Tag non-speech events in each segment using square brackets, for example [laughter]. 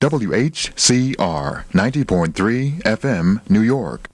WHCR 90.3 FM, New York.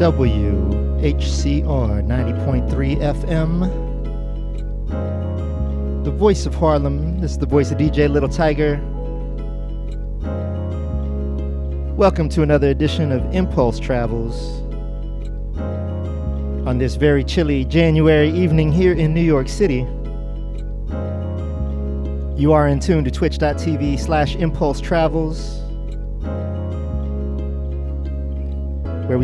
WHCR 90.3 FM. The voice of Harlem. This is the voice of DJ Little Tiger. Welcome to another edition of Impulse Travels. On this very chilly January evening here in New York City. You are in tune to twitch.tv slash impulse travels.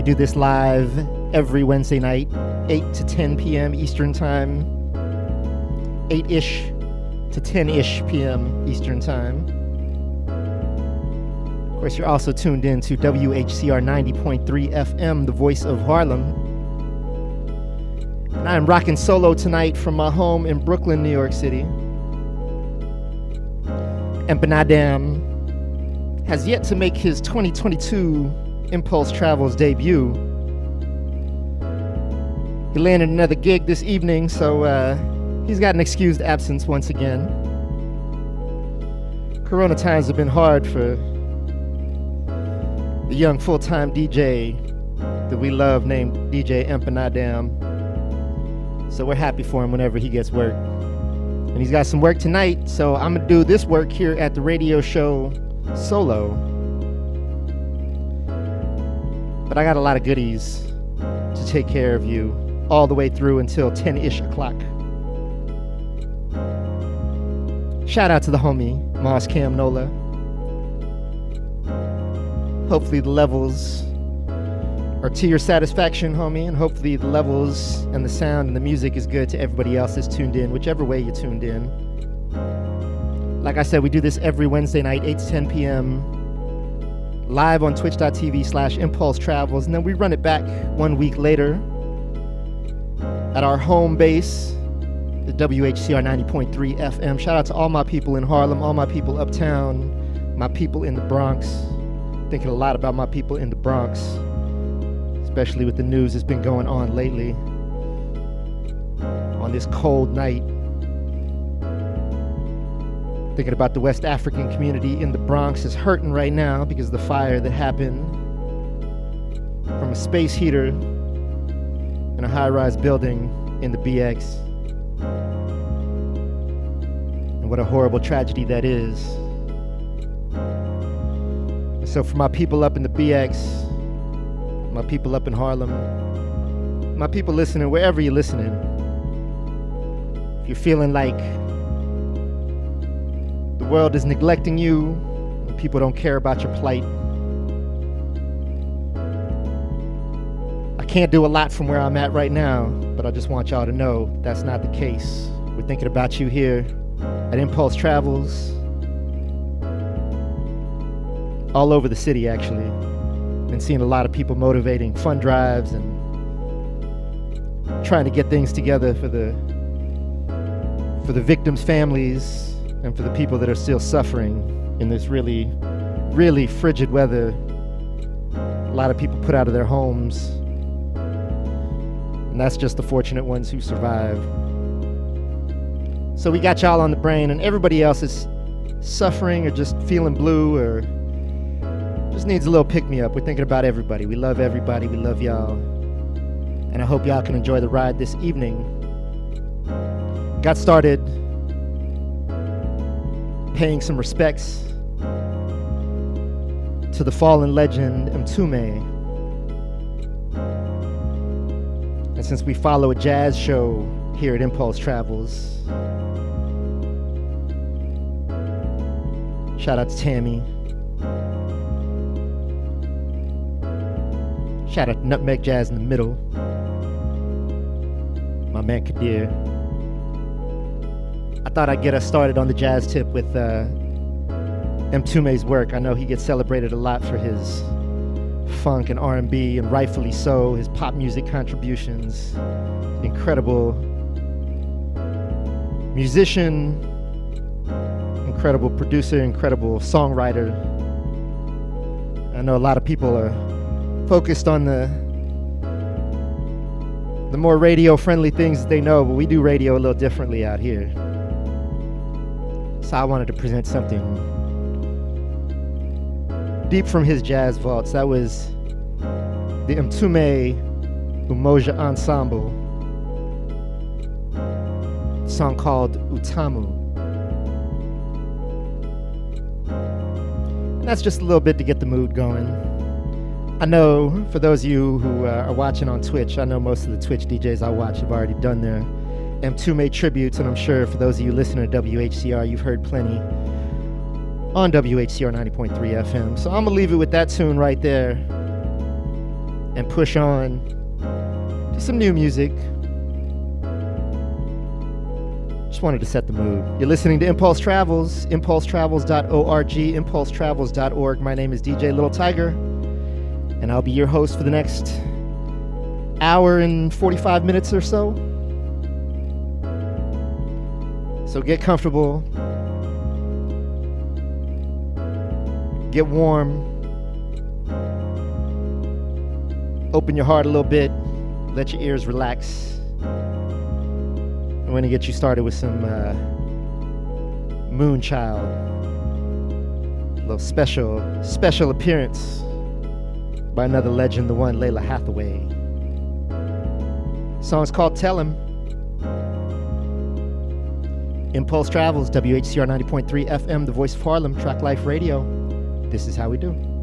Do this live every Wednesday night, 8 to 10 p.m. Eastern Time, 8 ish to 10 ish p.m. Eastern Time. Of course, you're also tuned in to WHCR 90.3 FM, the voice of Harlem. And I'm rocking solo tonight from my home in Brooklyn, New York City. Empanadamn has yet to make his 2022 Impulse Travels debut. He landed another gig this evening, so uh, he's got an excused absence once again. Corona times have been hard for the young full time DJ that we love named DJ Empanadamn. So we're happy for him whenever he gets work. And he's got some work tonight, so I'm gonna do this work here at the radio show solo. But I got a lot of goodies to take care of you all the way through until 10 ish o'clock. Shout out to the homie, Moss Cam Nola. Hopefully, the levels are to your satisfaction, homie, and hopefully, the levels and the sound and the music is good to everybody else that's tuned in, whichever way you tuned in. Like I said, we do this every Wednesday night, 8 to 10 p.m live on twitch.tv slash impulse travels and then we run it back one week later at our home base the whcr 90.3 fm shout out to all my people in harlem all my people uptown my people in the bronx. Thinking a lot about my people in the bronx especially with the news that's been going on lately on this cold night Thinking about the West African community in the Bronx is hurting right now because the fire that happened from a space heater in a high rise building in the BX. And what a horrible tragedy that is. So, for my people up in the BX, my people up in Harlem, my people listening, wherever you're listening, if you're feeling like the world is neglecting you, people don't care about your plight. I can't do a lot from where I'm at right now, but I just want y'all to know that's not the case. We're thinking about you here at Impulse Travels, all over the city, actually. Been seeing a lot of people motivating fund drives and trying to get things together for the for the victims' families and for the people that are still suffering in this really, really frigid weather. A lot of people put out of their homes, and that's just the fortunate ones who survive. So we got y'all on the brain, and everybody else is suffering or just feeling blue or just needs a little pick me up. We're thinking about everybody. We love everybody. We love y'all. And I hope y'all can enjoy the ride this evening. Got started paying some respects to the fallen legend Mtume. And since we follow a jazz show here at Impulse Travels, shout out to Tammy. Shout out to Nutmeg Jazz in the middle. My man Kadir thought I'd get us started on the jazz tip with uh, Mtume's work. I know he gets celebrated a lot for his funk and R&B, and rightfully so. His pop music contributions, incredible musician, incredible producer, incredible songwriter. I know a lot of people are focused on the the more radio friendly things they know, but we do radio a little differently out here. So I wanted to present something deep from his jazz vaults. That was the Mtume Umoja Ensemble. song called Utamu. And that's just a little bit to get the mood going. I know for those of you who uh, are watching on Twitch, I know most of the Twitch DJs I watch have already done their Mtume tributes, and I'm sure for those of you listening to WHCR, you've heard plenty on WHCR 90.3 FM. So I'm gonna leave it with that tune right there and push on to some new music. Just wanted to set the mood. You're listening to Impulse Travels, impulsetravels.org, impulsetravels.org. My name is DJ Little Tiger, and I'll be your host for the next hour and 45 minutes or so. So get comfortable, get warm, open your heart a little bit, let your ears relax. I'm going to get you started with some uh, Moonchild. A little special, special appearance by another legend, the one Lalah Hathaway. Song's called Tell Him. Impulse Travels, WHCR 90.3 FM, the voice of Harlem, Traklife Radio. This is how we do.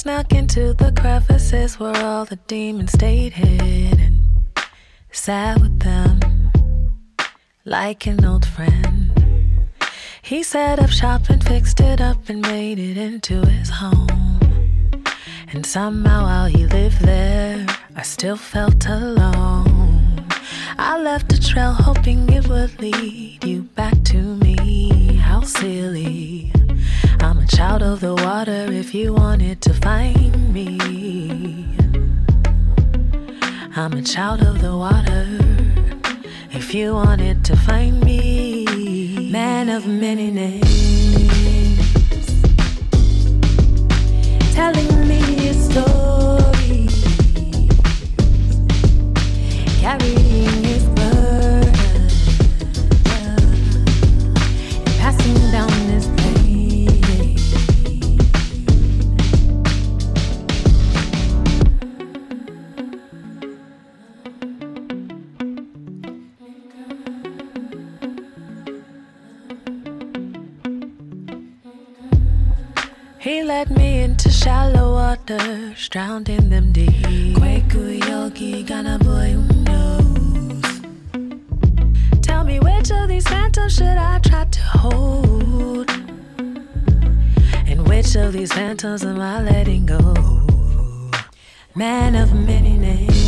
Snuck into the crevices where all the demons stayed hidden. Sat with them like an old friend. He set up shop and fixed it up and made it into his home. And somehow while he lived there, I still felt alone. I left a trail hoping it would lead Child of the water if you wanted to find me. I'm a child of the water if you wanted to find me. Man of many names, telling me a story, carrying waters, drowned in them deep. Kweku yogi, Ghana boy who knows. Tell me which of these phantoms should I try to hold? And which of these phantoms am I letting go? Man of many names,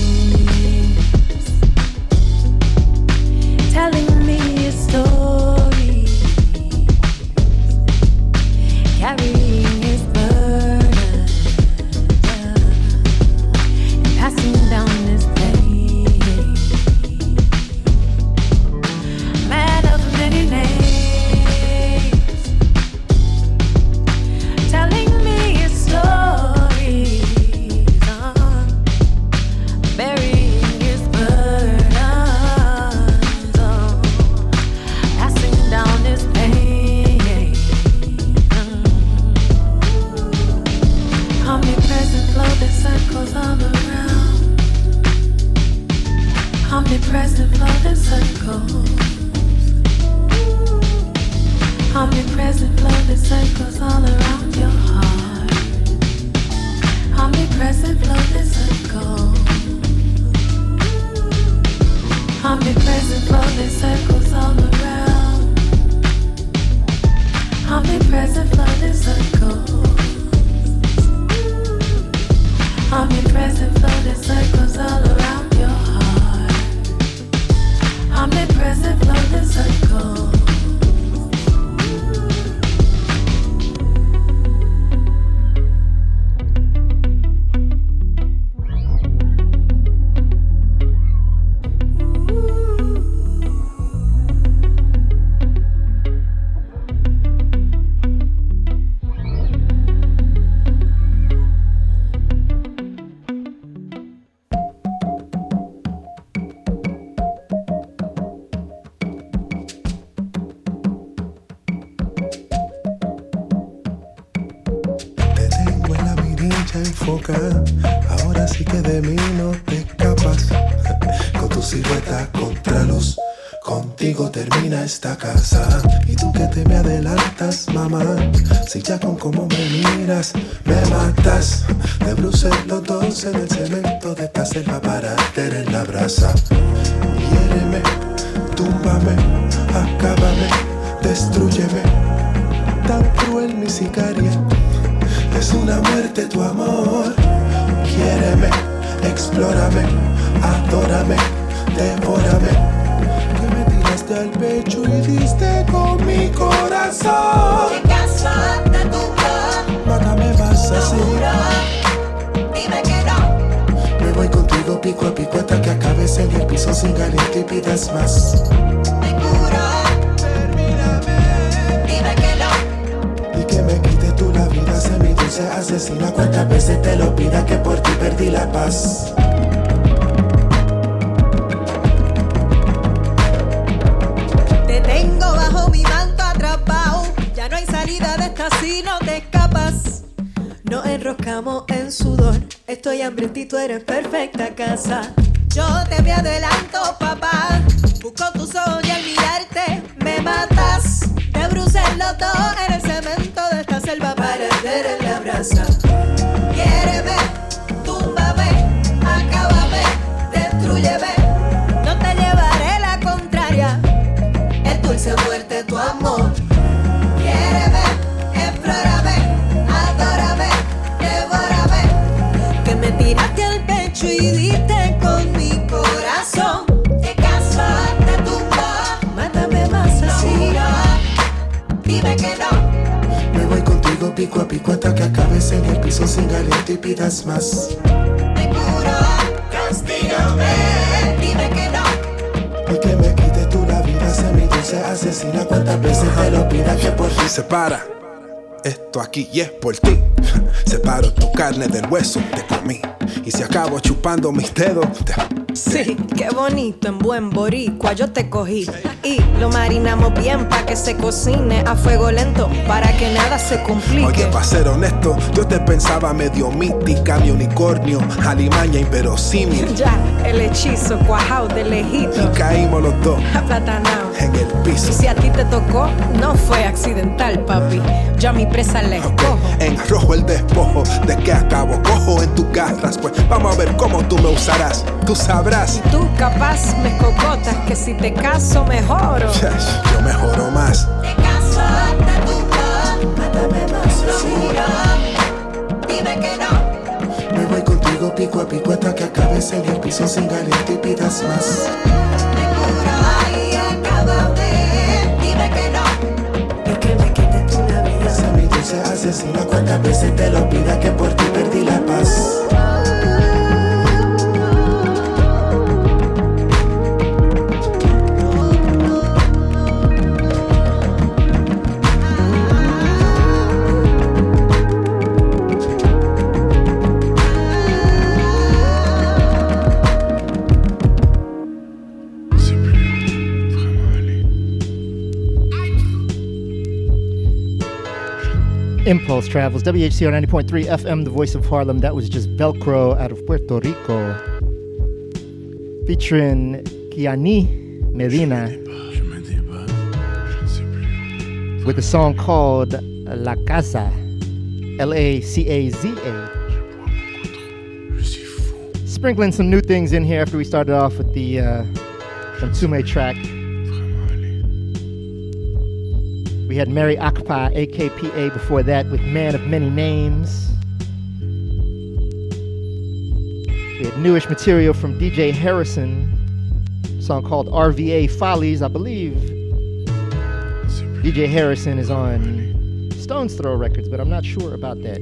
Cuántas veces te lo pida que por ti perdí la paz. te tengo bajo mi manto atrapado, ya no hay salida de esta si no te escapas. Nos enroscamos en sudor, estoy tú eres perfecta casa. Yo te me adelanto, papá, busco tus ojos y al mirarte me matas. Te bruces los dos venganza. Quiéreme, túmbame, acábame, destruyeme. Pico a pico hasta que acabes en el piso sin aliento y pidas más. Me curo, castígame, dime que no. El que me quite tú la vida se mi dulce asesina cuantas veces te lo pida que por ti se para. Esto aquí y es por ti. [laughs] Separo tu carne del hueso, te comí. Y si acabo chupando mis dedos, te... Sí, qué bonito, en buen boricua yo te cogí. Y lo marinamos bien para que se cocine a fuego lento, para que nada se complique. Oye, para ser honesto, yo te pensaba medio mítica, mi unicornio, alimaña inverosímil. Ya, el hechizo cuajado de Y lejito, caímos los dos aplatanado. En el piso. Y si a ti te tocó, no fue accidental, papi. Yo a mi presa la escojo. En rojo el despojo de que acabo cojo en tus garras. Pues vamos a ver cómo tú me usarás. Tú sabrás. Tú capaz me cocotas que si te caso mejoro. Yo mejoro más. Te caso, te tumbo, mátame más. Dime que no. Me voy contigo pico a pico hasta que acabes en el piso sin aliento y pidas más. Me curo, Esa mi dulce asesina cuántas veces te lo pida que por ti perdí la paz. Impulse Travels, WHCR 90.3 FM, the voice of Harlem. That was just Velcro out of Puerto Rico. Featuring Kianí Medina with a song called La Caza. L A C A Z A. Sprinkling some new things in here after we started off with the uh, Mtume track. We had Mary Akpa, AKPA, before that with Man of Many Names. We had newish material from DJ Harrison, song called RVA Follies. I believe DJ Harrison is on Stones Throw Records, but I'm not sure about that.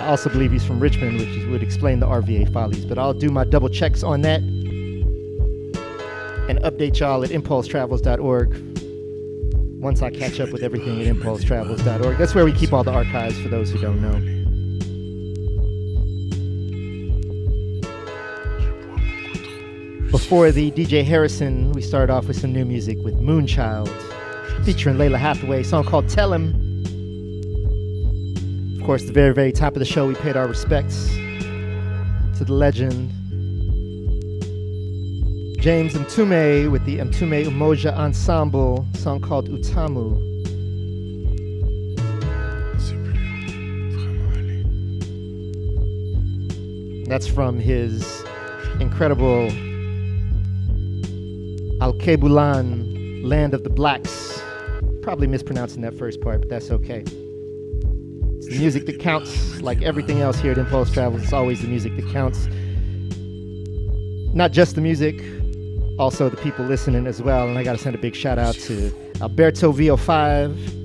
I also believe he's from Richmond, which is, would explain the RVA Follies, but I'll do my double checks on that and update y'all at impulsetravels.org once I catch up with everything at impulsetravels.org. That's where we keep all the archives for those who don't know. Before the DJ Harrison, we started off with some new music with Moonchild, featuring Lalah Hathaway, song called Tell Him. Of course, the very, very top of the show, we paid our respects to the legend James Mtume with the Mtume Umoja Ensemble, song called Utamu. That's from his incredible Alkebu-Lan, Land of the Blacks. Probably mispronouncing that first part, but that's okay. It's the music that counts, like everything else here at Impulse Travels. It's always the music that counts. Not just the music, also the people listening as well. And I got to send a big shout out to Alberto VO5.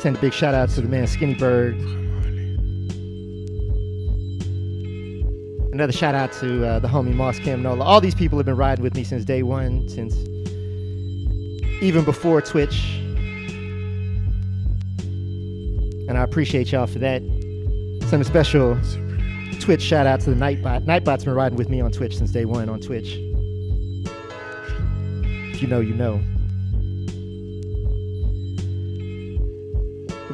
Send a big shout out to the man Skinny Bird. Another shout out to uh, the homie Moss Cam Nola. All these people have been riding with me since day one, since even before Twitch. And I appreciate y'all for that. Send a special Twitch shout out to the Nightbot. Nightbot's been riding with me on Twitch since day one on Twitch. If you know, you know.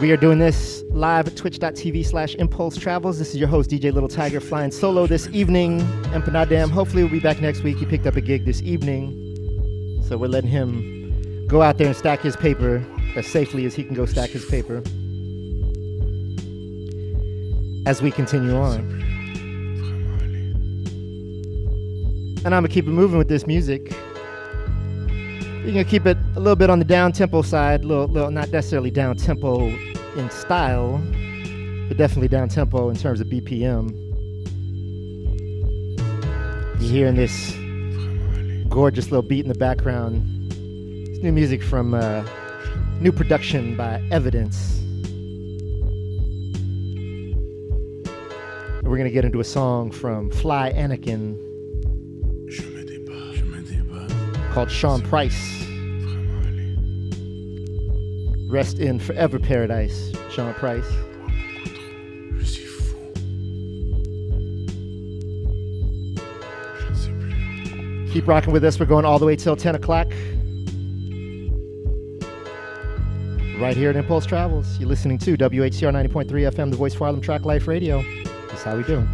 We are doing this live at twitch.tv slash impulse travels. This is your host, DJ Little Tiger, flying solo this evening. Empanadamn. Hopefully, we'll be back next week. He picked up a gig this evening. So we're letting him go out there and stack his paper as safely as he can go stack his paper as we continue on. And I'm gonna keep it moving with this music you're gonna keep it a little bit on the down tempo side, little, little not necessarily down tempo in style, but definitely down tempo in terms of BPM. You're hearing this gorgeous little beat in the background. It's new music from uh, new production by Evidence. We're gonna get into a song from Fly Anakin called Sean Price. Rest in forever paradise, Sean Price. Keep rocking with us. We're going all the way till 10 o'clock. Right here at Impulse Travels. You're listening to WHCR 90.3 FM, the voice for Harlem Traklife Radio. That's how we do.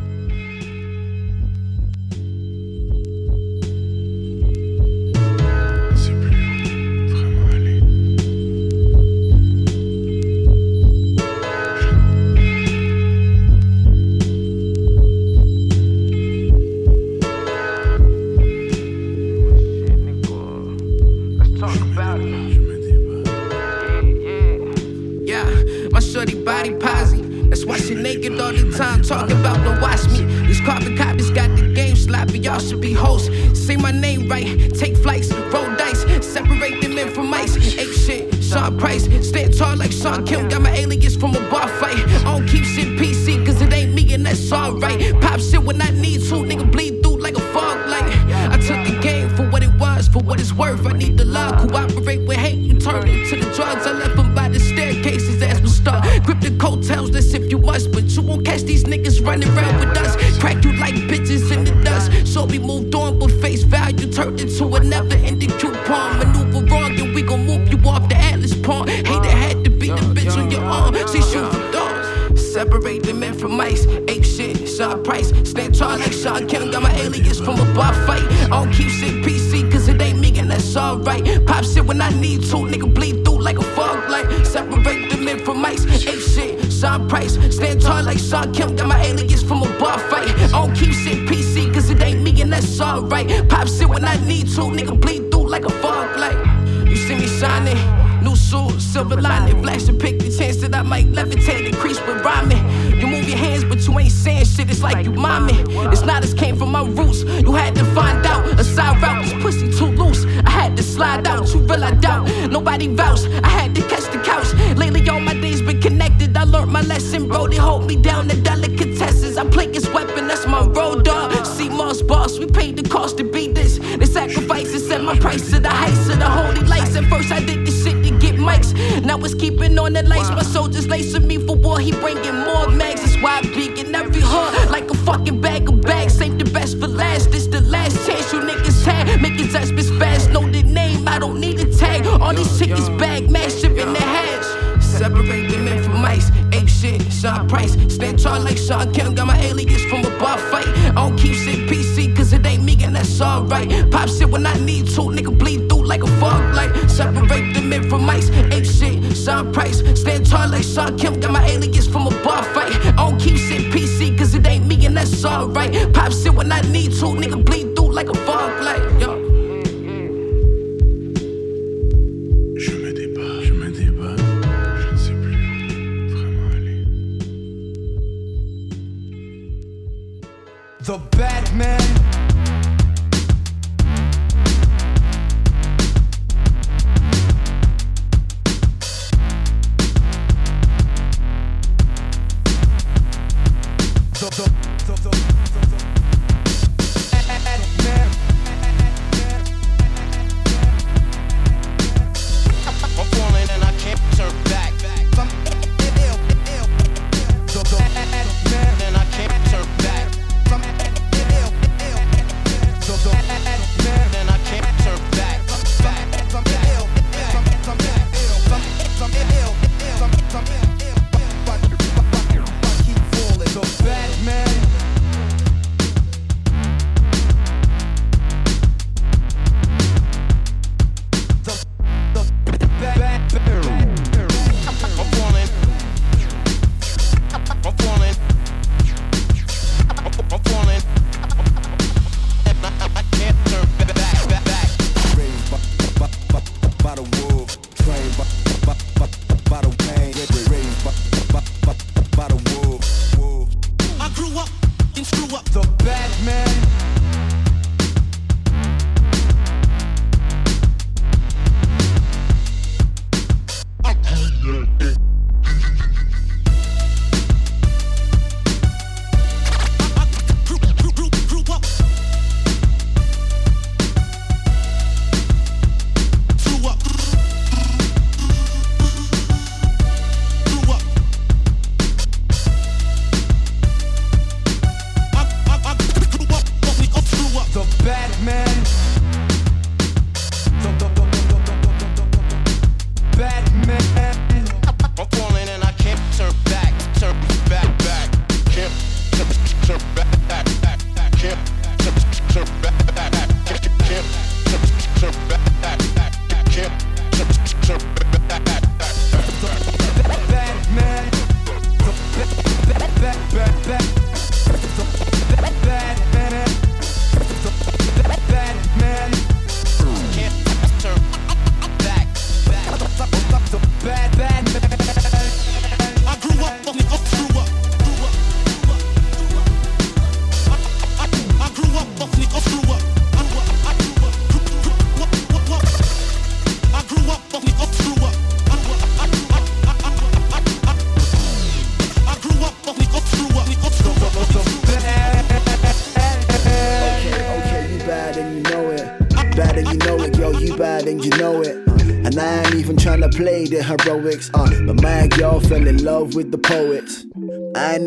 Separate the men from mice. Ape shit, Sean Price. Stand tall like Sean King. Got my alias from a bar fight. I don't keep shit PC, cause it ain't me, and that's alright. Pop shit when I need to. Nigga bleed through like a fog light. Separate the men from mice. Ape shit, Sean Price. Stand tall like Sean King. Got my alias from a bar fight. I don't keep shit PC, cause it ain't me, and that's alright. Pop shit when I need to. Nigga bleed through like a fog light. You see me shining new suit, silver lining. Flash a pick the chance that I might levitate. Increase with rhyming. You move your hands, but you ain't saying shit. It's like you miming. It's not as came from my roots. You had to find out a side route. This pussy too loose. I had to slide out. You real I doubt. Nobody vouch. I had to catch the couch. Lately all my days been connected. I learned my lesson, bro. They hold me down to delicatessens. I play his weapon. That's my road dog. See Moss boss. We paid the cost to beat this. The sacrifices set my price to the heights of the holy lights. At first I did this mics. Now it's keeping on the lights. My soldiers lacing me for war. He bringing more mags. That's why I peek in every hood like a fucking bag of bags. Save the best for last. This the last chance you niggas had. Make his ass fast. Know the name. I don't need a tag. All these chickens bag mash up in the hatch. Separate the men from mice. Ape shit, Sean Price. Stand tall like Shawn Kemp. Got my alias from a bar fight. I don't keep shit PC, cause it ain't me, and that's alright. Pop shit when I need to, nigga bleed like a fog light. Separate the men from mice. Ain't shit, Sean Price. Stand tall like Shawn Kemp. Got my alias from a bar fight. I don't keep shit PC, cause it ain't me and that's alright. Pop shit when I need to. Nigga bleed through like a fog light. Yo. The Batman.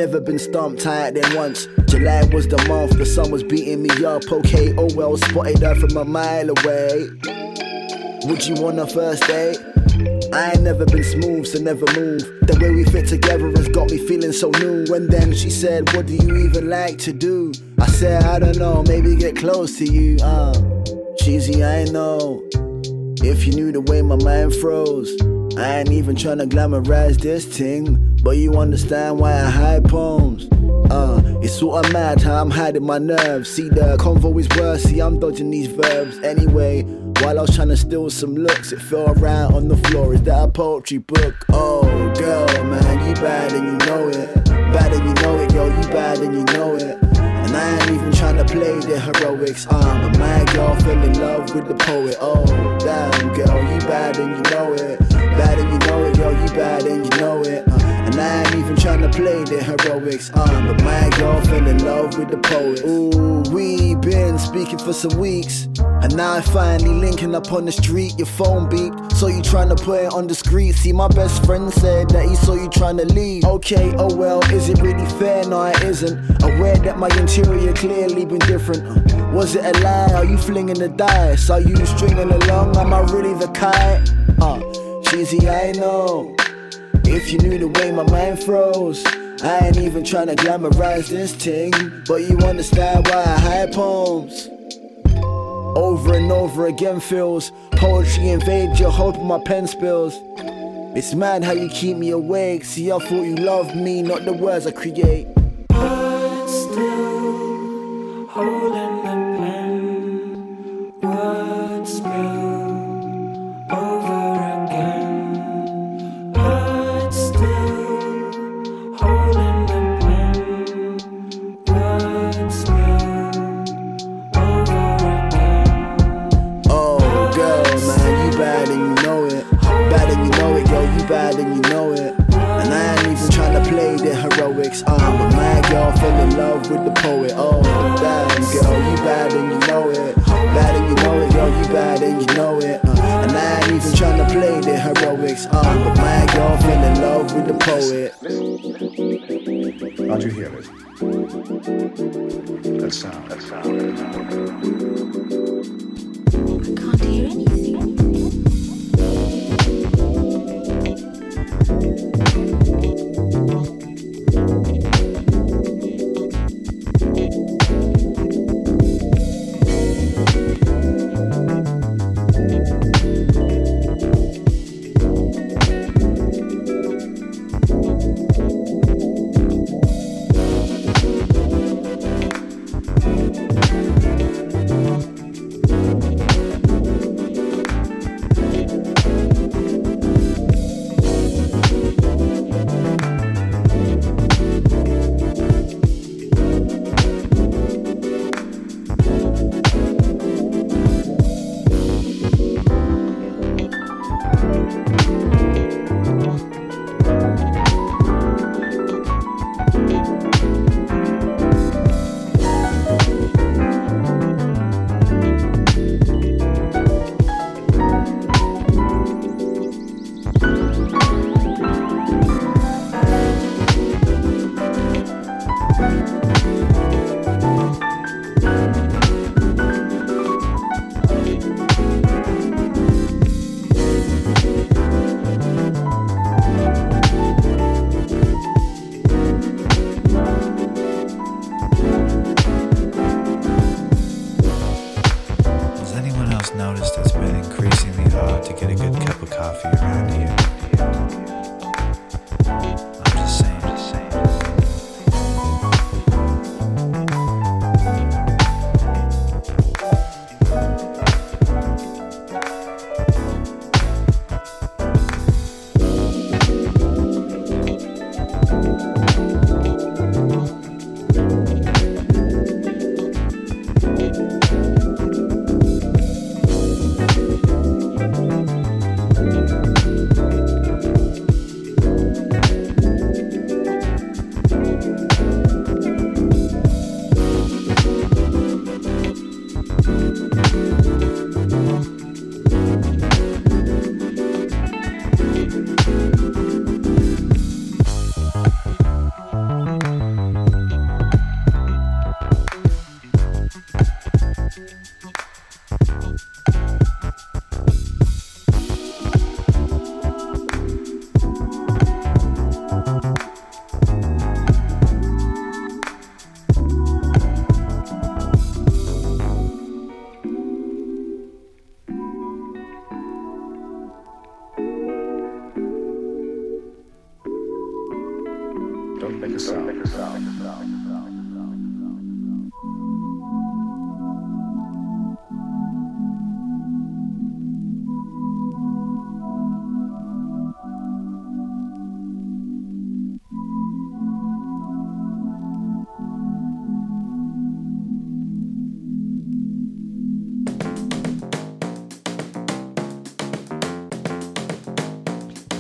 Never been stumped tired than once. July was the month, the sun was beating me up. Okay, oh well, spotted her from a mile away. Would you want a first date? I ain't never been smooth, so never move. The way we fit together has got me feeling so new. And then she said, What do you even like to do? I said, I don't know, maybe get close to you. Uh, cheesy, I know. If you knew the way my mind froze, I ain't even trying to glamorize this thing. But you understand why I hide poems. Uh, it's sort of mad how I'm hiding my nerves. See, the convo is worse, see, I'm dodging these verbs. Anyway, while I was trying to steal some looks, it fell around on the floor. Is that a poetry book? Oh, girl, man, you bad and you know it. Bad and you know it, yo, you bad and you know it. And I ain't even trying to play the heroics. Uh, but my girl fell in love with the poet. Oh, damn, girl, you bad and you know it. Bad and you know it, yo, you bad and you know it. Uh, and I ain't even trying to play the heroics. Uh, but my girl fell in love with the poet. Ooh, we been speaking for some weeks. And now I finally linking up on the street, your phone beeped. So you trying to put it on the screen. See, my best friend said that he saw you trying to leave. Okay, oh well, is it really fair? No, it isn't. Aware that my interior clearly been different. Was it a lie? Are you flinging the dice? Are you stringing along? Am I really the kite? Uh, cheesy, I know. If you knew the way my mind froze. I ain't even trying to glamorize this thing, but you understand why I hide poems. Over and over again feels poetry invades your hope my pen spills. It's mad how you keep me awake. See, I thought you loved me, not the words I create. Still holding fell in love with the poet. Oh, damn, girl, you bad and you know it. Bad and you know it, girl, you bad and you know it. Uh, and I ain't even trying to play the heroics. Uh, but my girl fell in love with the poet. How'd you hear it? That sound. That sound. I Can't hear anything.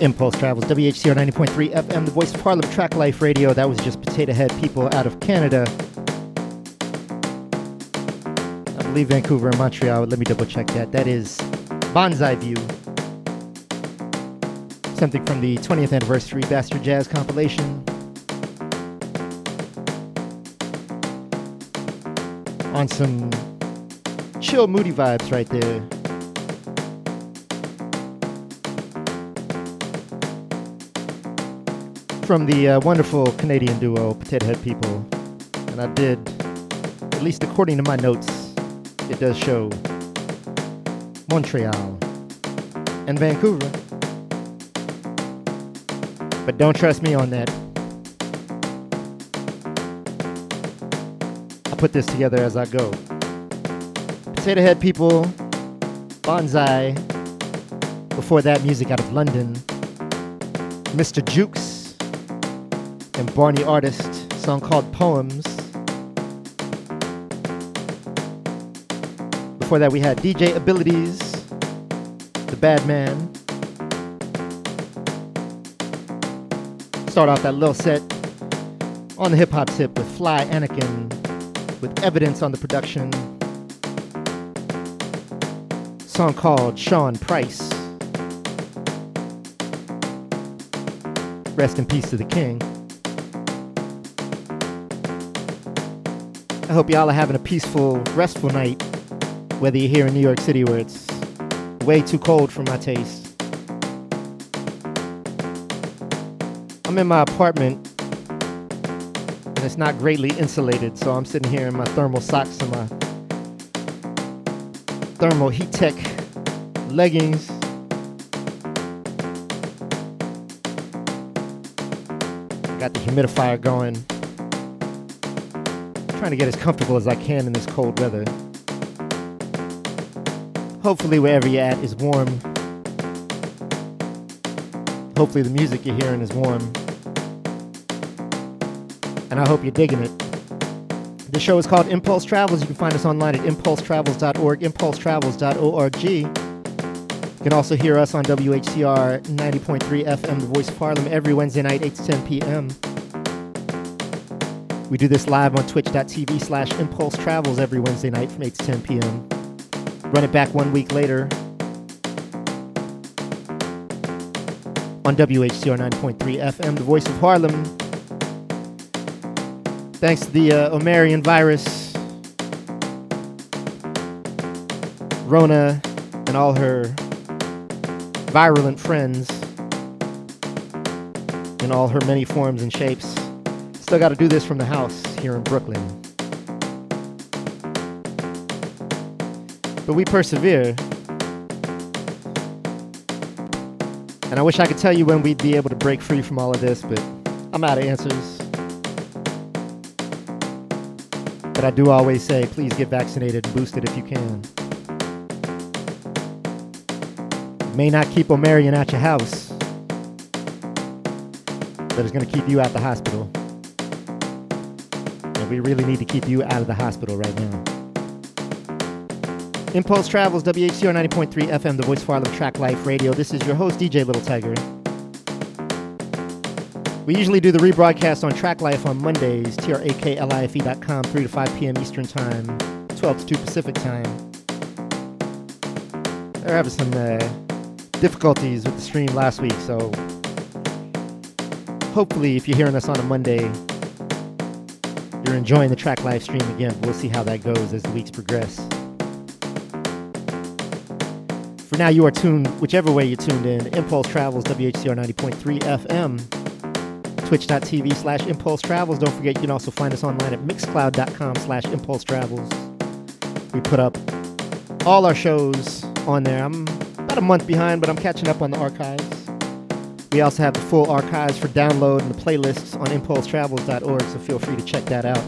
Impulse Travels, WHCR 90.3 FM, the voice of Harlem Traklife Radio. That was just Potato Head people out of Canada. I believe Vancouver and Montreal. Let me double check that. That is Bonsai View. Something from the 20th anniversary Bastard Jazz compilation. On some chill, moody vibes right there. From the uh, wonderful Canadian duo Potato Head People, and I did, at least according to my notes, it does show Montreal and Vancouver. But don't trust me on that. I'll put this together as I go. Potato Head People, Bonsai. Before that, music out of London. Mr. Jukes and Barney Artist, song called Poems. Before that, we had DJ Abilities, The Bad Man. Start off that little set on the hip hop tip with Fly Anakin, with evidence on the production. Song called Sean Price. Rest in peace to the king. I hope y'all are having a peaceful, restful night, whether you're here in New York City where it's way too cold for my taste. I'm in my apartment and it's not greatly insulated, so I'm sitting here in my thermal socks and my thermal heat tech leggings. Got the humidifier going trying to get as comfortable as I can in this cold weather. Hopefully, wherever you're at is warm. Hopefully, the music you're hearing is warm. And I hope you're digging it. The show is called Impulse Travels. You can find us online at impulsetravels.org, impulsetravels.org. You can also hear us on WHCR 90.3 FM, the voice of Harlem, every Wednesday night, 8 to 10 p.m. We do this live on twitch.tv slash impulse travels every Wednesday night from 8 to 10 p.m. Run it back one week later on WHCR 9.3 FM, the voice of Harlem. Thanks to the uh, Omarion virus, Rona, and all her virulent friends in all her many forms and shapes. Still got to do this from the house here in Brooklyn. But we persevere. And I wish I could tell you when we'd be able to break free from all of this, but I'm out of answers. But I do always say, please get vaccinated and boosted if you can. May not keep Omarion at your house, but it's going to keep you at the hospital we really need to keep you out of the hospital right now. Impulse Travels, WHCR 90.3 FM, the voice of Harlem Traklife Radio. This is your host, DJ Little Tiger. We usually do the rebroadcast on Traklife on Mondays, traklife.com, 3 to 5 p.m. Eastern Time, 12 to 2 Pacific Time. They're having some uh, difficulties with the stream last week, so hopefully, if you're hearing us on a Monday, you're enjoying the Traklife stream again. We'll see how that goes as the weeks progress. For now, you are tuned, whichever way you're tuned in, Impulse Travels, WHCR 90.3 FM, twitch.tv slash Impulse Travels. Don't forget, you can also find us online at mixcloud.com slash Impulse Travels. We put up all our shows on there. I'm about a month behind, but I'm catching up on the archives. We also have the full archives for download and the playlists on impulsetravels.org, so feel free to check that out.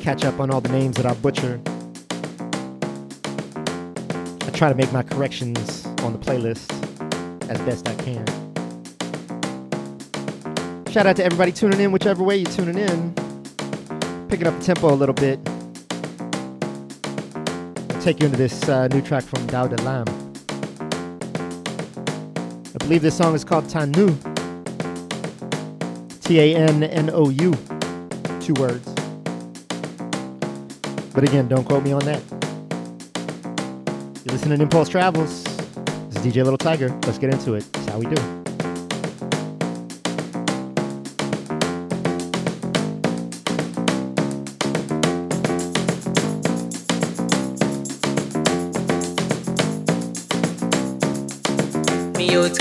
Catch up on all the names that I butcher. I try to make my corrections on the playlist as best I can. Shout out to everybody tuning in, whichever way you're tuning in. Picking up the tempo a little bit. I'll take you into this uh, new track from Dao De Lam. Believe this song is called Tanu. T A N N O U. Two words. But again, don't quote me on that. You're listening to Impulse Travels. This is DJ Little Tiger. Let's get into it. That's how we do.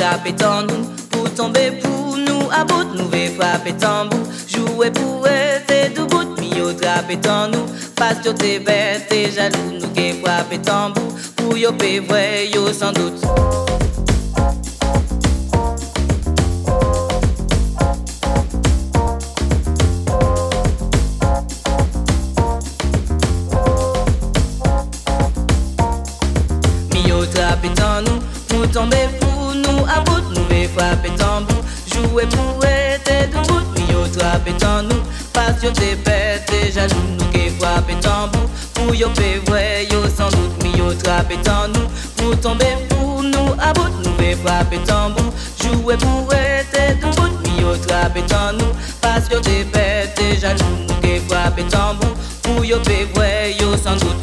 Mi yo trape tan nou Pou tombe pou nou A bout nou ve frape tambou Jouwe pou ete dou bout Mi yo trape tan nou Pas yo te bete jalou Nou ke frape tambou Pou yo pe vwe yo san dout yo te pète jaloux nous qui frappe tambour Pour yo pe sans doute mi yo trappe tant nous. Pour pour nous à bout nous pe frappe tambour Jouer pour être tout bout mi yo trappe tant nous. Parce yo te pète nous qui frappe tambour Pour yo pe sans doute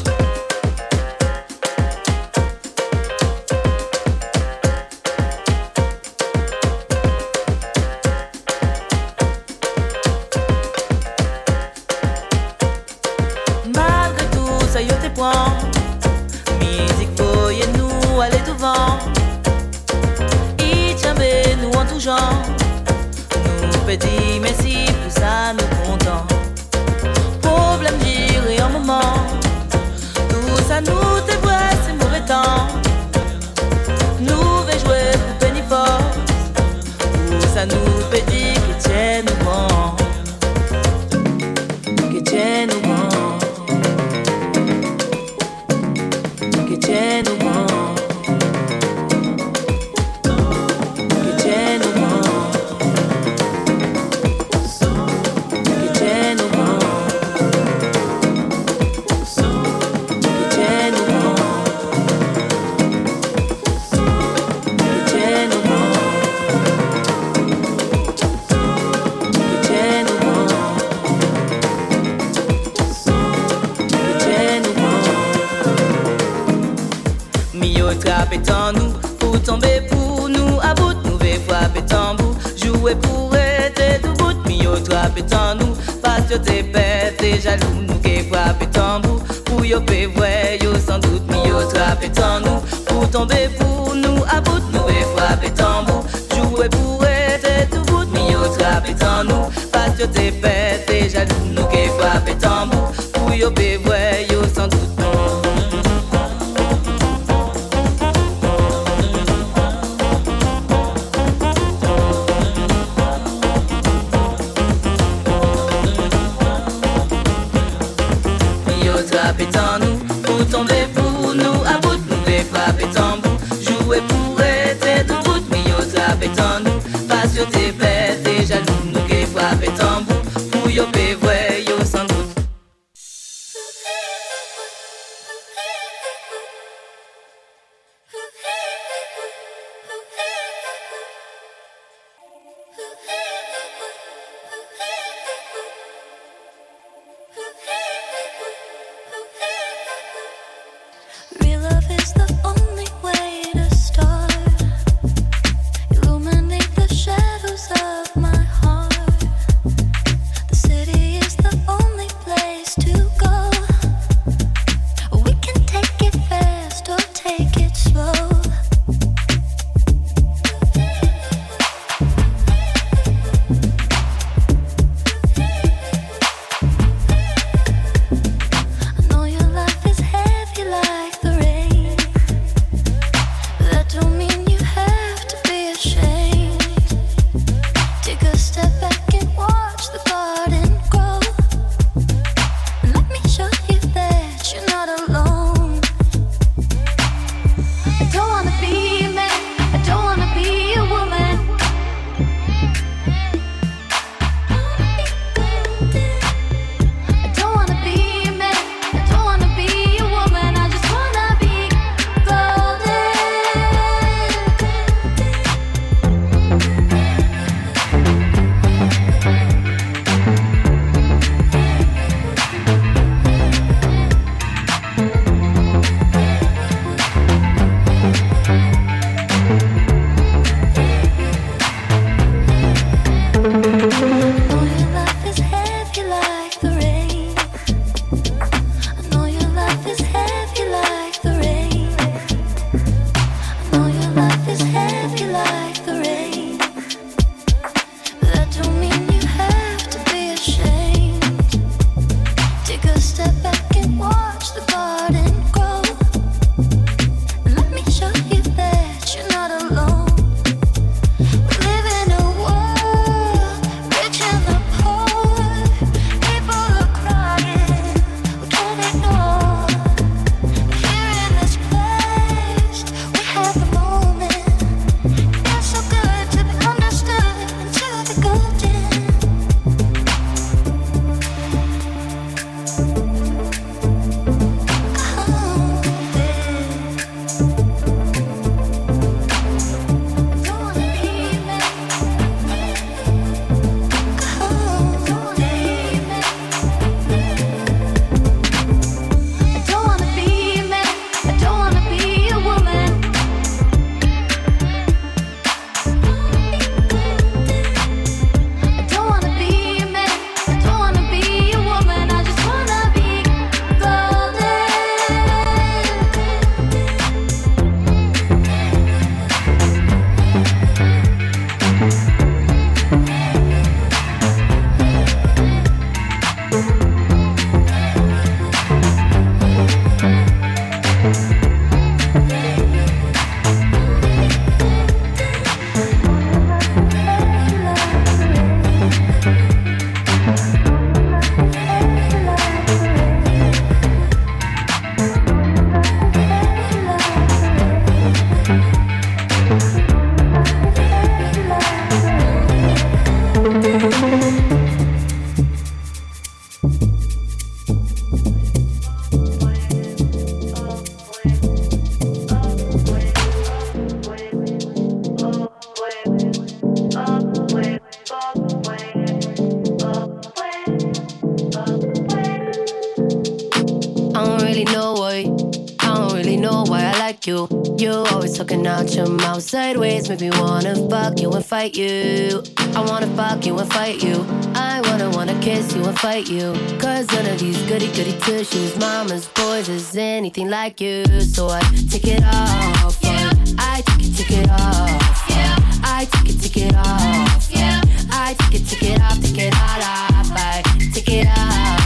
Talking out your mouth sideways, make me wanna fuck you and fight you. I wanna fuck you and fight you. I wanna wanna kiss you and fight you. Cause none of these goody goody two shoes, mama's boys is anything like you. So I take it off. Yeah. I take it, take it off. Yeah. I take it, take it off. Yeah. I take it, take it off, take it all off. I take it off.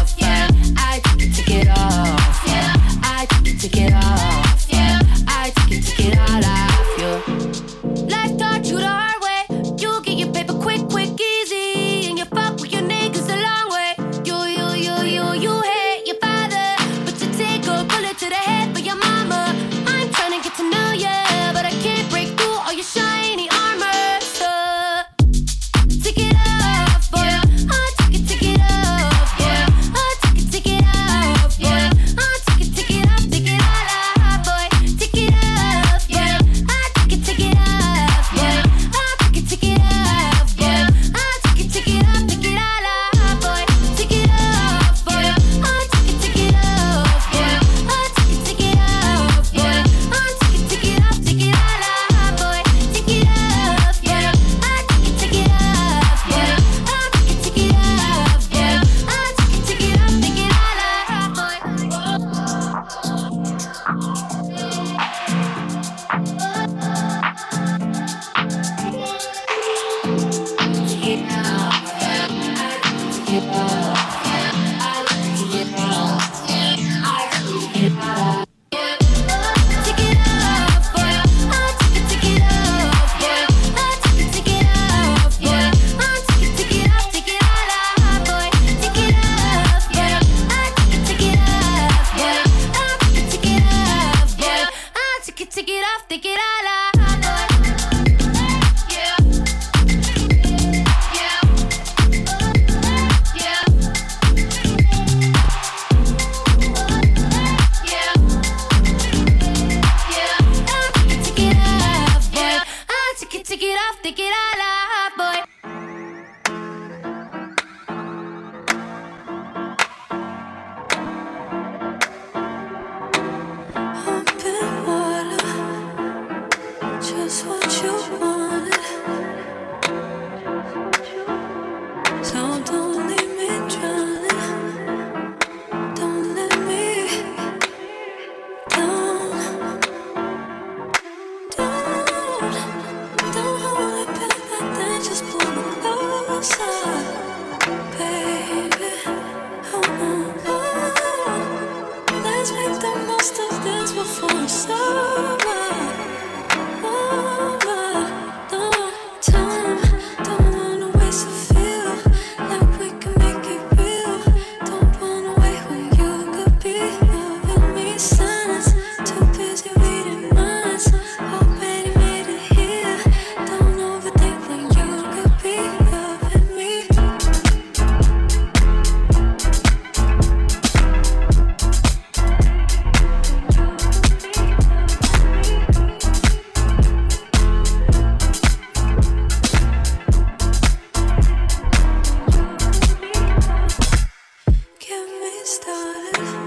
stars.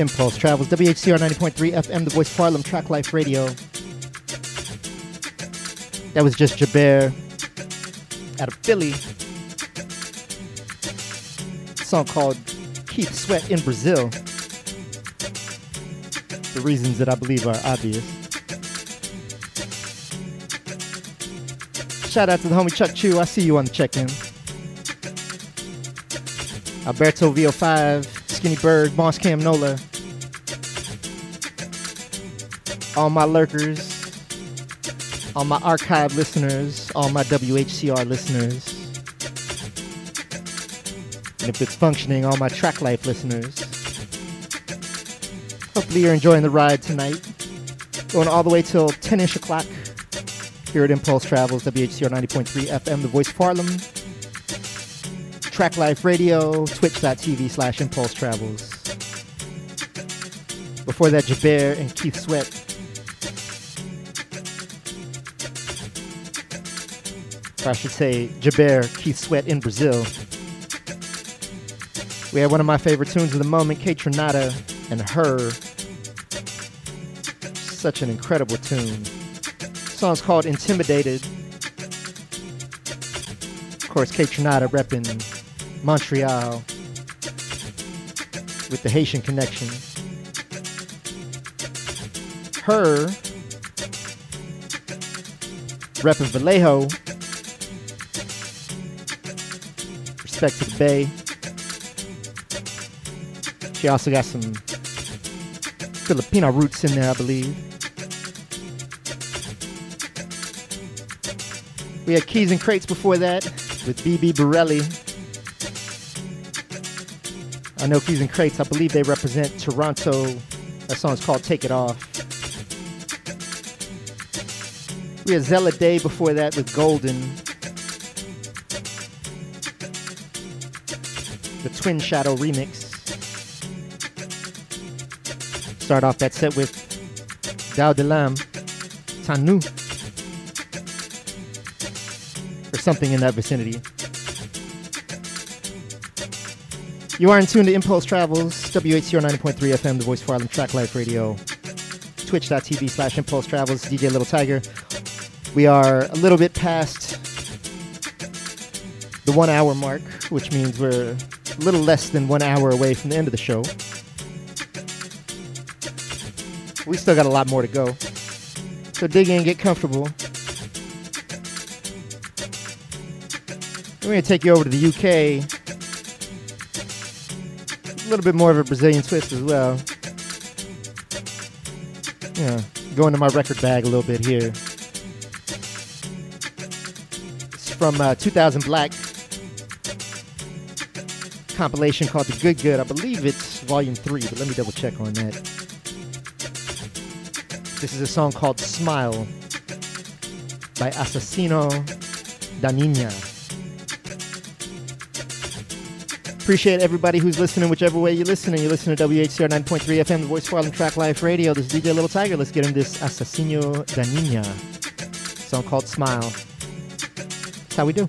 Impulse Travels, WHCR 90.3 FM, The Voice Harlem, Traklife Radio. That was just Jabair out of Philly. Song called Keith Sweat in Brazil. The reasons that I believe are obvious. Shout out to the homie Chuck Chu. I see you on the check in. Alberto VO5, Skinny Bird, Moss Cam Nola. All my lurkers, all my archive listeners, all my WHCR listeners. And if it's functioning, all my Traklife listeners. Hopefully you're enjoying the ride tonight. Going all the way till 10-ish o'clock here at Impulse Travels, WHCR 90.3 FM, The Voice of Harlem. Traklife Radio, twitch.tv slash Impulse Travels. Before that, Jabair and Keith Sweat. Or I should say, Jabair, Keith Sweat in Brazil. We had one of my favorite tunes of the moment, Kaytranada and Her. Such an incredible tune. The song's called Intimidated. Of course, Kaytranada repping Montreal with the Haitian connection. H.E.R. repping Vallejo. Respect to the Bay. She also got some Filipino roots in there, I believe. We had Keys N Krates before that with BB Borelli. I know Keys N Krates, I believe they represent Toronto. That song's called Take It Off. We had Zella Day before that with Golden. The Twin Shadow remix. Start off that set with Dao de Lam, Tanu, or something in that vicinity. You are in tune to Impulse Travels, WHCR 90.3 FM, the voice of Harlem Traklife Radio, twitch.tv slash Impulse Travels, DJ Little Tiger. We are a little bit past the one hour mark, which means we're a little less than one hour away from the end of the show. We still got a lot more to go. So dig in, get comfortable. We're going to take you over to the UK. A little bit more of a Brazilian twist as well. Yeah, go into my record bag a little bit here. It's from uh, 2000 Black compilation called The Good Good. I believe it's volume three, but let me double check on that. This is a song called Smile by Assassino Daninha. Appreciate everybody who's listening, whichever way you're listening. You're listening to WHCR 9.3 FM, the Voice of Harlem Traklife Radio. This is DJ Little Tiger. Let's get in this Assassino da Nina song called Smile. That's how we do.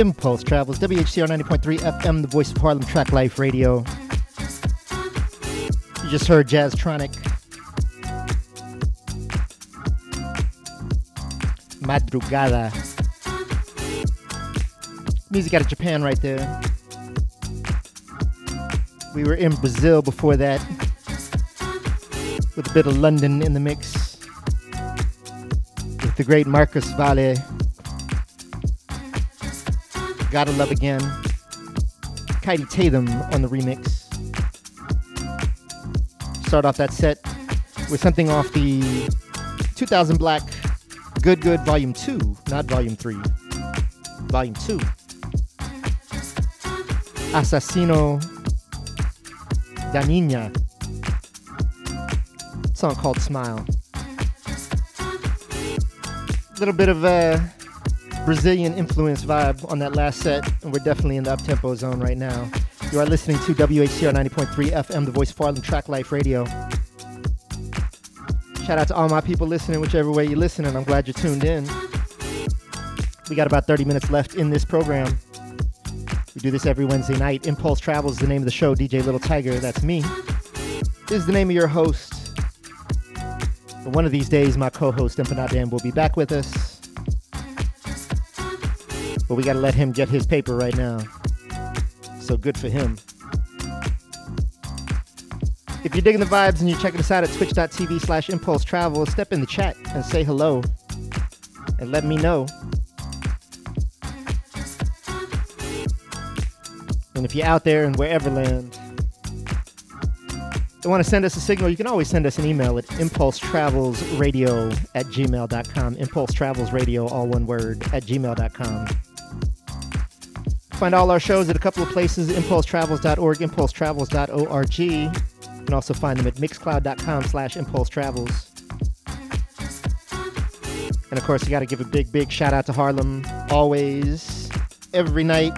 Impulse Travels, WHCR 90.3 FM, the voice of Harlem Traklife Radio. You just heard Jazztronik. Madrugada. Music out of Japan right there. We were in Brazil before that with a bit of London in the mix with the great Marcos Valle. Gotta Love Again. Katie Tatham on the remix. Start off that set with something off the 2000 Black Good Good Volume 2, not Volume 3. Volume 2. Assassino Daninha. Song called Smile. A Little bit of a Brazilian influence vibe on that last set, and we're definitely in the up tempo zone right now. You are listening to WHCR 90.3 FM, the voice of Harlem Traklife Radio. Shout out to all my people listening, whichever way you're listening. I'm glad you're tuned in. We got about 30 minutes left in this program. We do this every Wednesday night. Impulse Travels is the name of the show. DJ Little Tiger, that's me. Is the name of your host. One of these days, my co-host Empanadamn will be back with us. But we gotta let him get his paper right now. So good for him. If you're digging the vibes and you're checking us out at twitch.tv slash impulse travel, step in the chat and say hello and let me know. And if you're out there in wherever land, you want to send us a signal, you can always send us an email at impulsetravelsradio at gmail.com. Impulse Travels Radio, all one word, at gmail.com. Find all our shows at a couple of places, impulsetravels.org, impulsetravels.org. You can also find them at mixcloud.com slash impulsetravels. And of course, you got to give a big, big shout out to Harlem always, every night,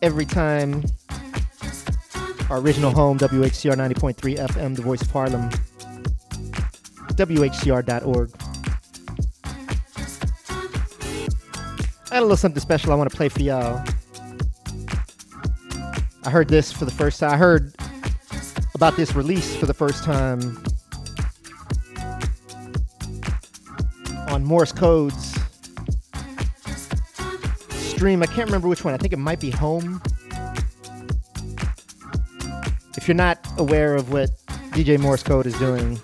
every time. Our original home, WHCR 90.3 FM, the voice of Harlem, WHCR.org. I had a little something special I want to play for y'all. I heard this for the first time. I heard about this release for the first time on Morse Codes stream. I can't remember which one. I think it might be Home. If you're not aware of what DJ Morse Code is doing,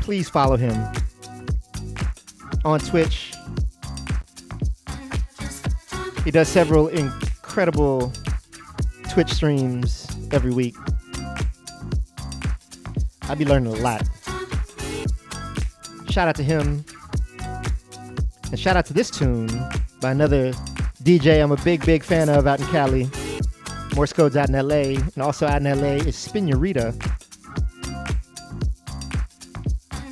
please follow him on Twitch. He does several incredible Twitch streams every week. I'll be learning a lot. Shout out to him. And shout out to this tune by another DJ I'm a big, big fan of out in Cali. Morse Code's out in LA. And also out in LA is Spiñorita.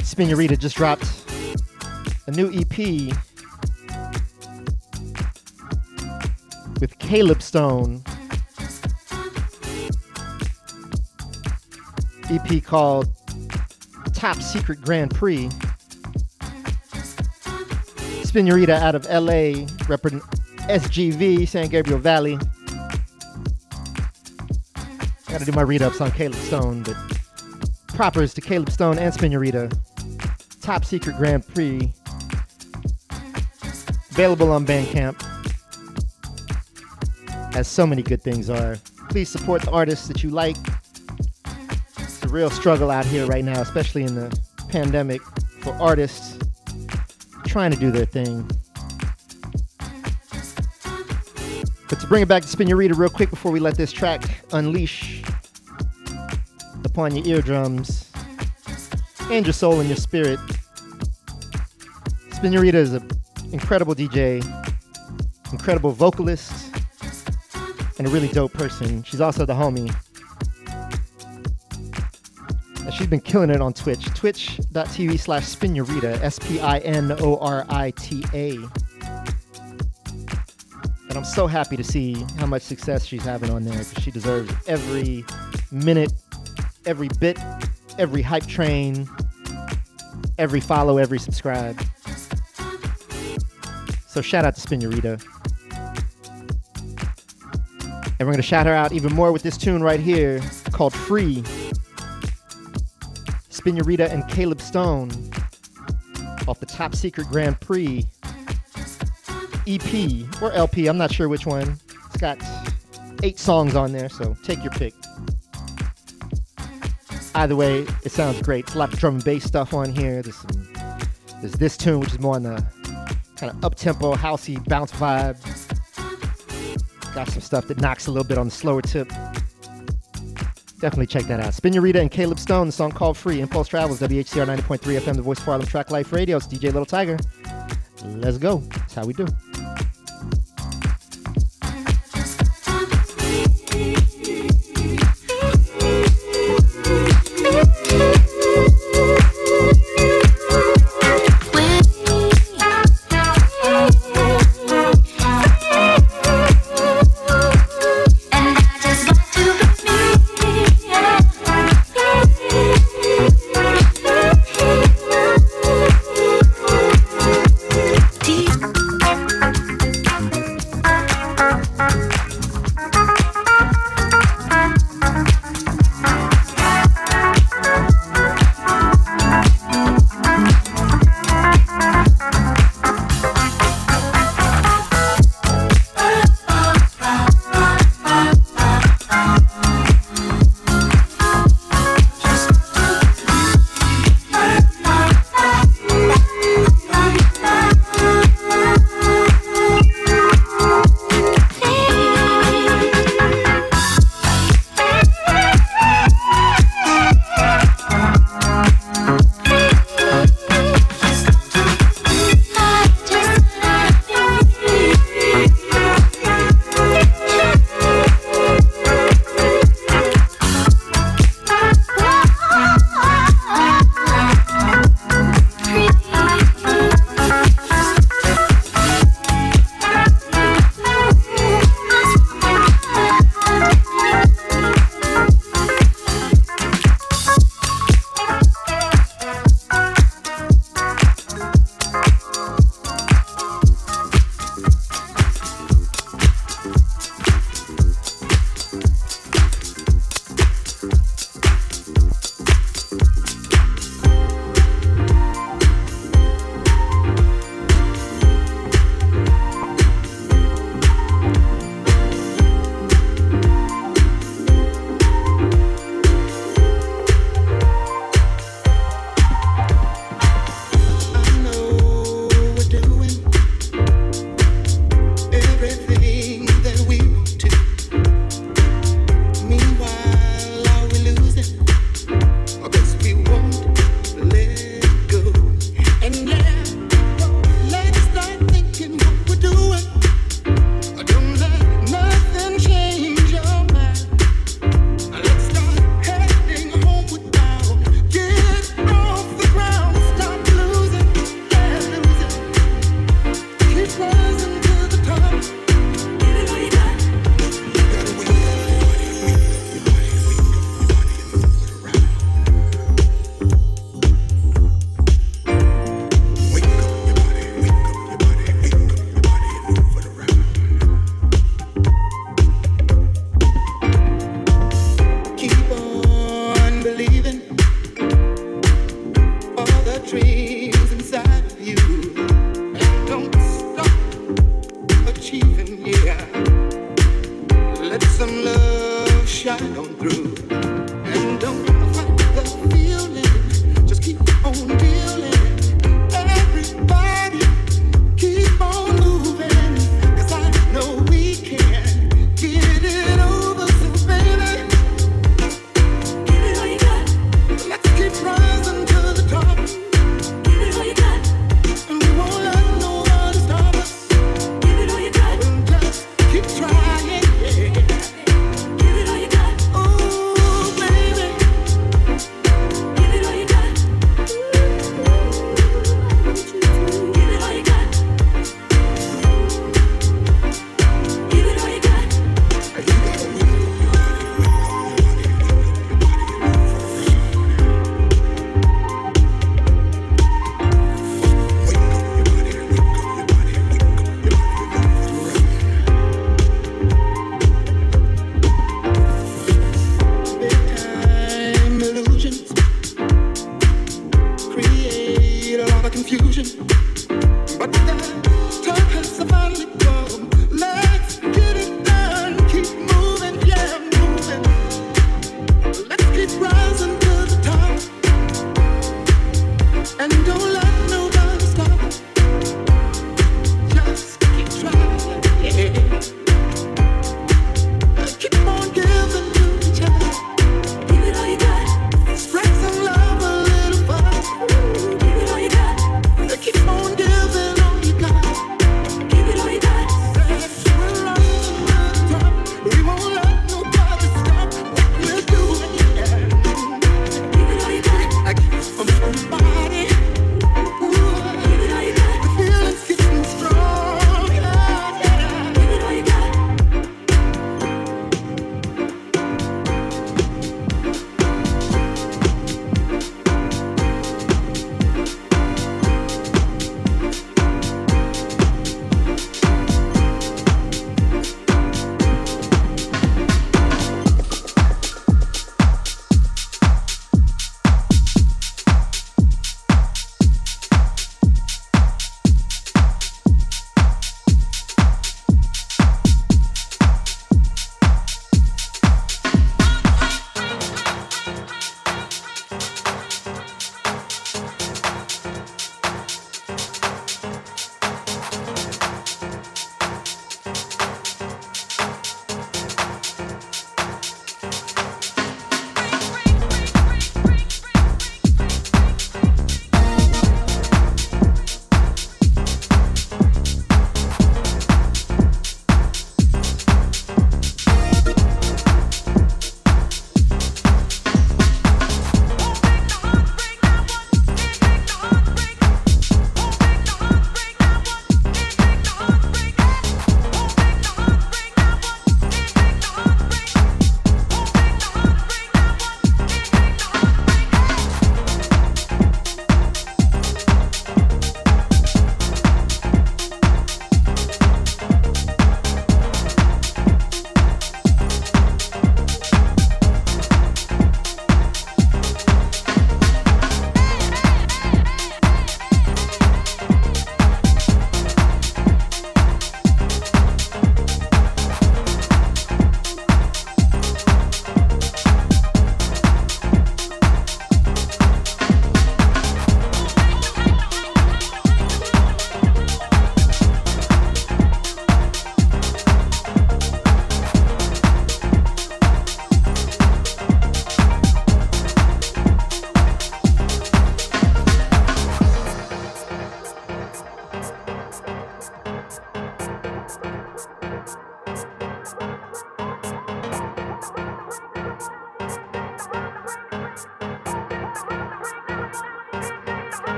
Spiñorita just dropped a new EP with Caleb Stone. EP called Top Secret Grand Prix. Spiñorita out of LA, repping SGV, San Gabriel Valley. Gotta do my read ups on Caleb Stone, but propers to Caleb Stone and Spiñorita. Top Secret Grand Prix. Available on Bandcamp. As so many good things are. Please support the artists that you like. Real struggle out here right now, especially in the pandemic, for artists trying to do their thing. But to bring it back to Spiñorita real quick before we let this track unleash upon your eardrums and your soul and your spirit. Spiñorita is an incredible DJ, incredible vocalist, and a really dope person. She's also the homie. She's been killing it on Twitch. Twitch.tv slash Spiñorita, S P I N O R I T A. And I'm so happy to see how much success she's having on there because she deserves every minute, every bit, every hype train, every follow, every subscribe. So shout out to Spiñorita. And we're going to shout her out even more with this tune right here called Free. Spiñorita and Caleb Stone off the Top Secret Grand Prix EP or LP. I'm not sure which one. It's got eight songs on there, so take your pick. Either way, it sounds great. It's a lot of drum and bass stuff on here. There's, some, there's this tune, which is more on the kind of up tempo, housey bounce vibe. Got some stuff that knocks a little bit on the slower tip. Definitely check that out. Spiñorita and Caleb Stone, the song called Free. Impulse Travels, WHCR 90.3 FM, the voice of Harlem Traklife Radio. It's DJ Little Tiger. Let's go. That's how we do.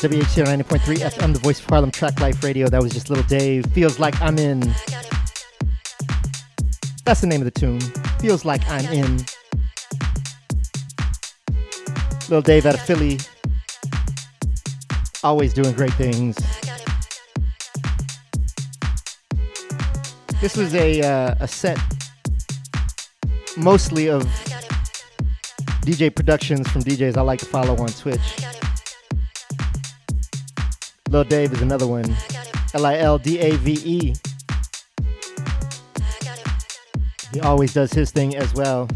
WHCR 90.3 FM, the voice of Harlem Traklife Radio. That was just Little Dave. Feels like I'm in. That's the name of the tune. Feels like I'm in. Little Dave out of Philly. Always doing great things. This was a, uh, a set mostly of DJ productions from DJs I like to follow on Twitch. Lil Dave is another one. L I L D A V E. He always does his thing as well.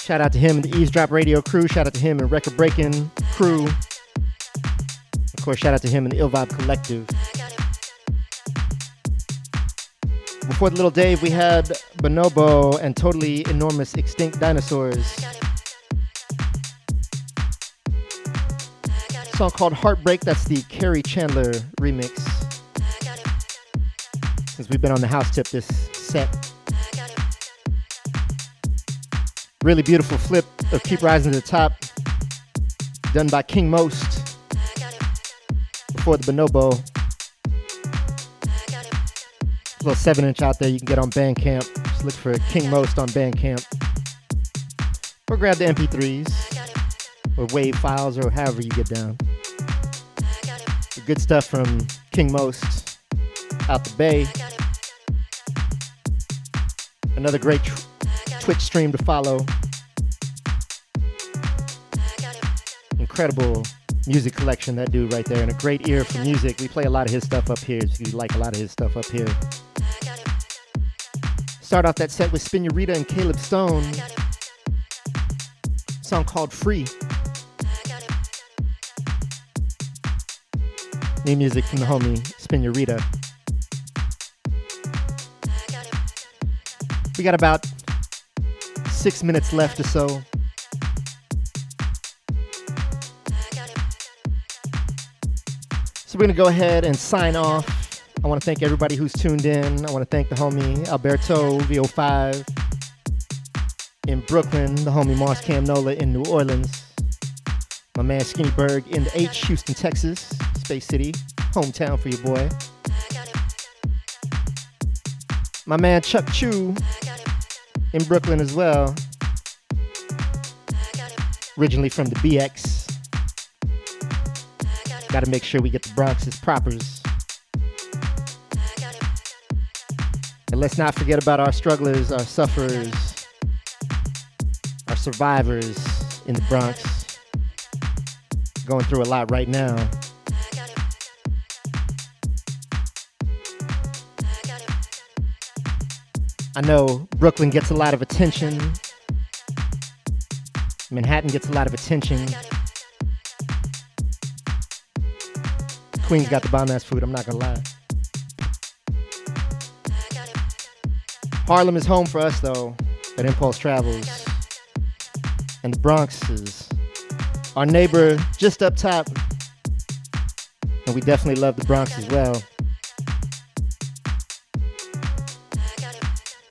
Shout out to him and the Eavesdrop Radio crew. Shout out to him and Record Breaking crew. Of course, shout out to him and the Ill Vibe Collective. Before the Little Dave, we had Bonobo and Totally Enormous Extinct Dinosaurs. Song called Heartbreak. That's the Kerri Chandler remix. Since we've been on the house tip this set. Really beautiful flip of Keep Rising to the Top. Done by King Most. Before the Bonobo. little 7 inch out there you can get on Bandcamp. Just look for King Most on Bandcamp. Or grab the MP3s or wave files or however you get down. Good stuff from King Most out the Bay. Another great tr- Twitch stream to follow. Incredible music collection, that dude right there, and a great ear for music. We play a lot of his stuff up here, so you like a lot of his stuff up here. Start off that set with Spiñorita and Caleb Stone. song called Free. New music from the homie Spiñorita. We got about six minutes left or so. So we're gonna go ahead and sign off. I want to thank everybody who's tuned in. I want to thank the homie Alberto VO5 in Brooklyn, the homie Mars Camnola in New Orleans, my man Skinny Berg in the H, Houston, Texas, City, hometown for your boy. My man Chuck Chu in Brooklyn as well, originally from the BX. Got to make sure we get the Bronx's propers. And let's not forget about our strugglers, our sufferers, our survivors in the Bronx. Going through a lot right now. I know Brooklyn gets a lot of attention. Manhattan gets a lot of attention. Queens got the bomb ass food, I'm not gonna lie. Harlem is home for us though, at Impulse Travels. And the Bronx is our neighbor just up top. And we definitely love the Bronx as well.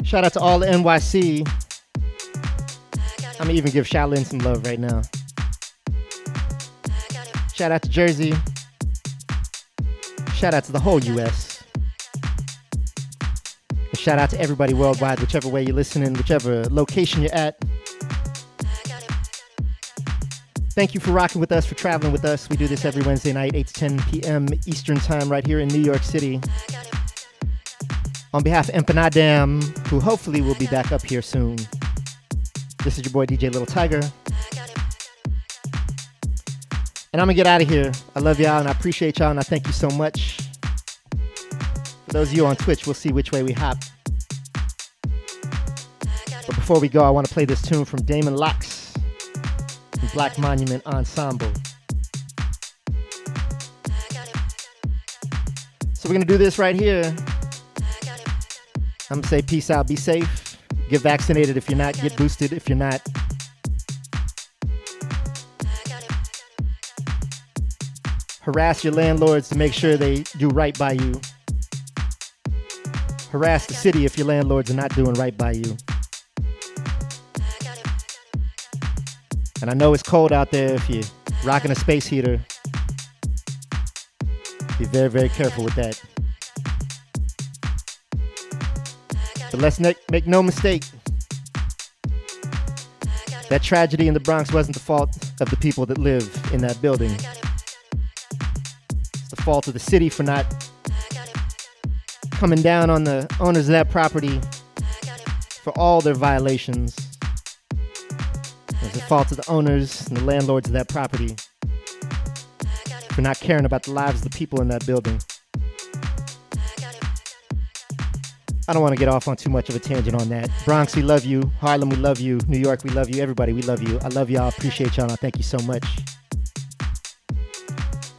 Shout out to all the NYC. I'm gonna even give Shaolin some love right now. Shout out to Jersey. Shout out to the whole US. And shout out to everybody worldwide, whichever way you're listening, whichever location you're at. Thank you for rocking with us, for traveling with us. We do this every Wednesday night, 8 to 10 p.m. Eastern Time, right here in New York City. On behalf of Empanadamn, who hopefully will be back up here soon. This is your boy DJ Little Tiger. And I'm gonna get out of here. I love y'all and I appreciate y'all and I thank you so much. For those of you on Twitch, we'll see which way we hop. But before we go, I want to play this tune from Damon Locks Black Monument Ensemble. So we're gonna do this right here. I'm gonna say peace out, be safe, get vaccinated if you're not, get boosted if you're not. Harass your landlords to make sure they do right by you. Harass the city if your landlords are not doing right by you. And I know it's cold out there if you're rocking a space heater. Be very, very careful with that. Let's ne- make no mistake. That tragedy in the Bronx wasn't the fault of the people that live in that building. It's the fault of the city for not coming down on the owners of that property for all their violations. It's the fault of the owners and the landlords of that property for not caring about the lives of the people in that building. I don't want to get off on too much of a tangent on that. Bronx, we love you. Harlem, we love you. New York, we love you. Everybody, we love you. I love y'all. Appreciate y'all. Thank you so much.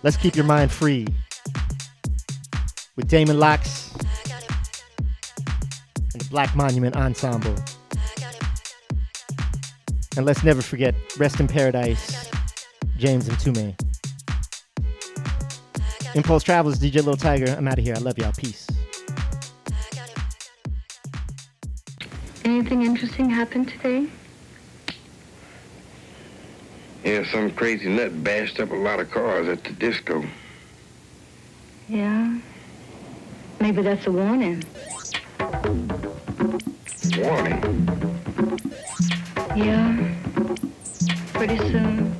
Let's keep your mind free with Damon Locks and the Black Monument Ensemble. And let's never forget, rest in paradise, James Mtume. Impulse Travels, DJ Little Tiger. I'm out of here. I love y'all. Peace. Anything interesting happened today? Yeah, some crazy nut bashed up a lot of cars at the disco. Yeah. Maybe that's a warning. Warning. Yeah. Pretty soon,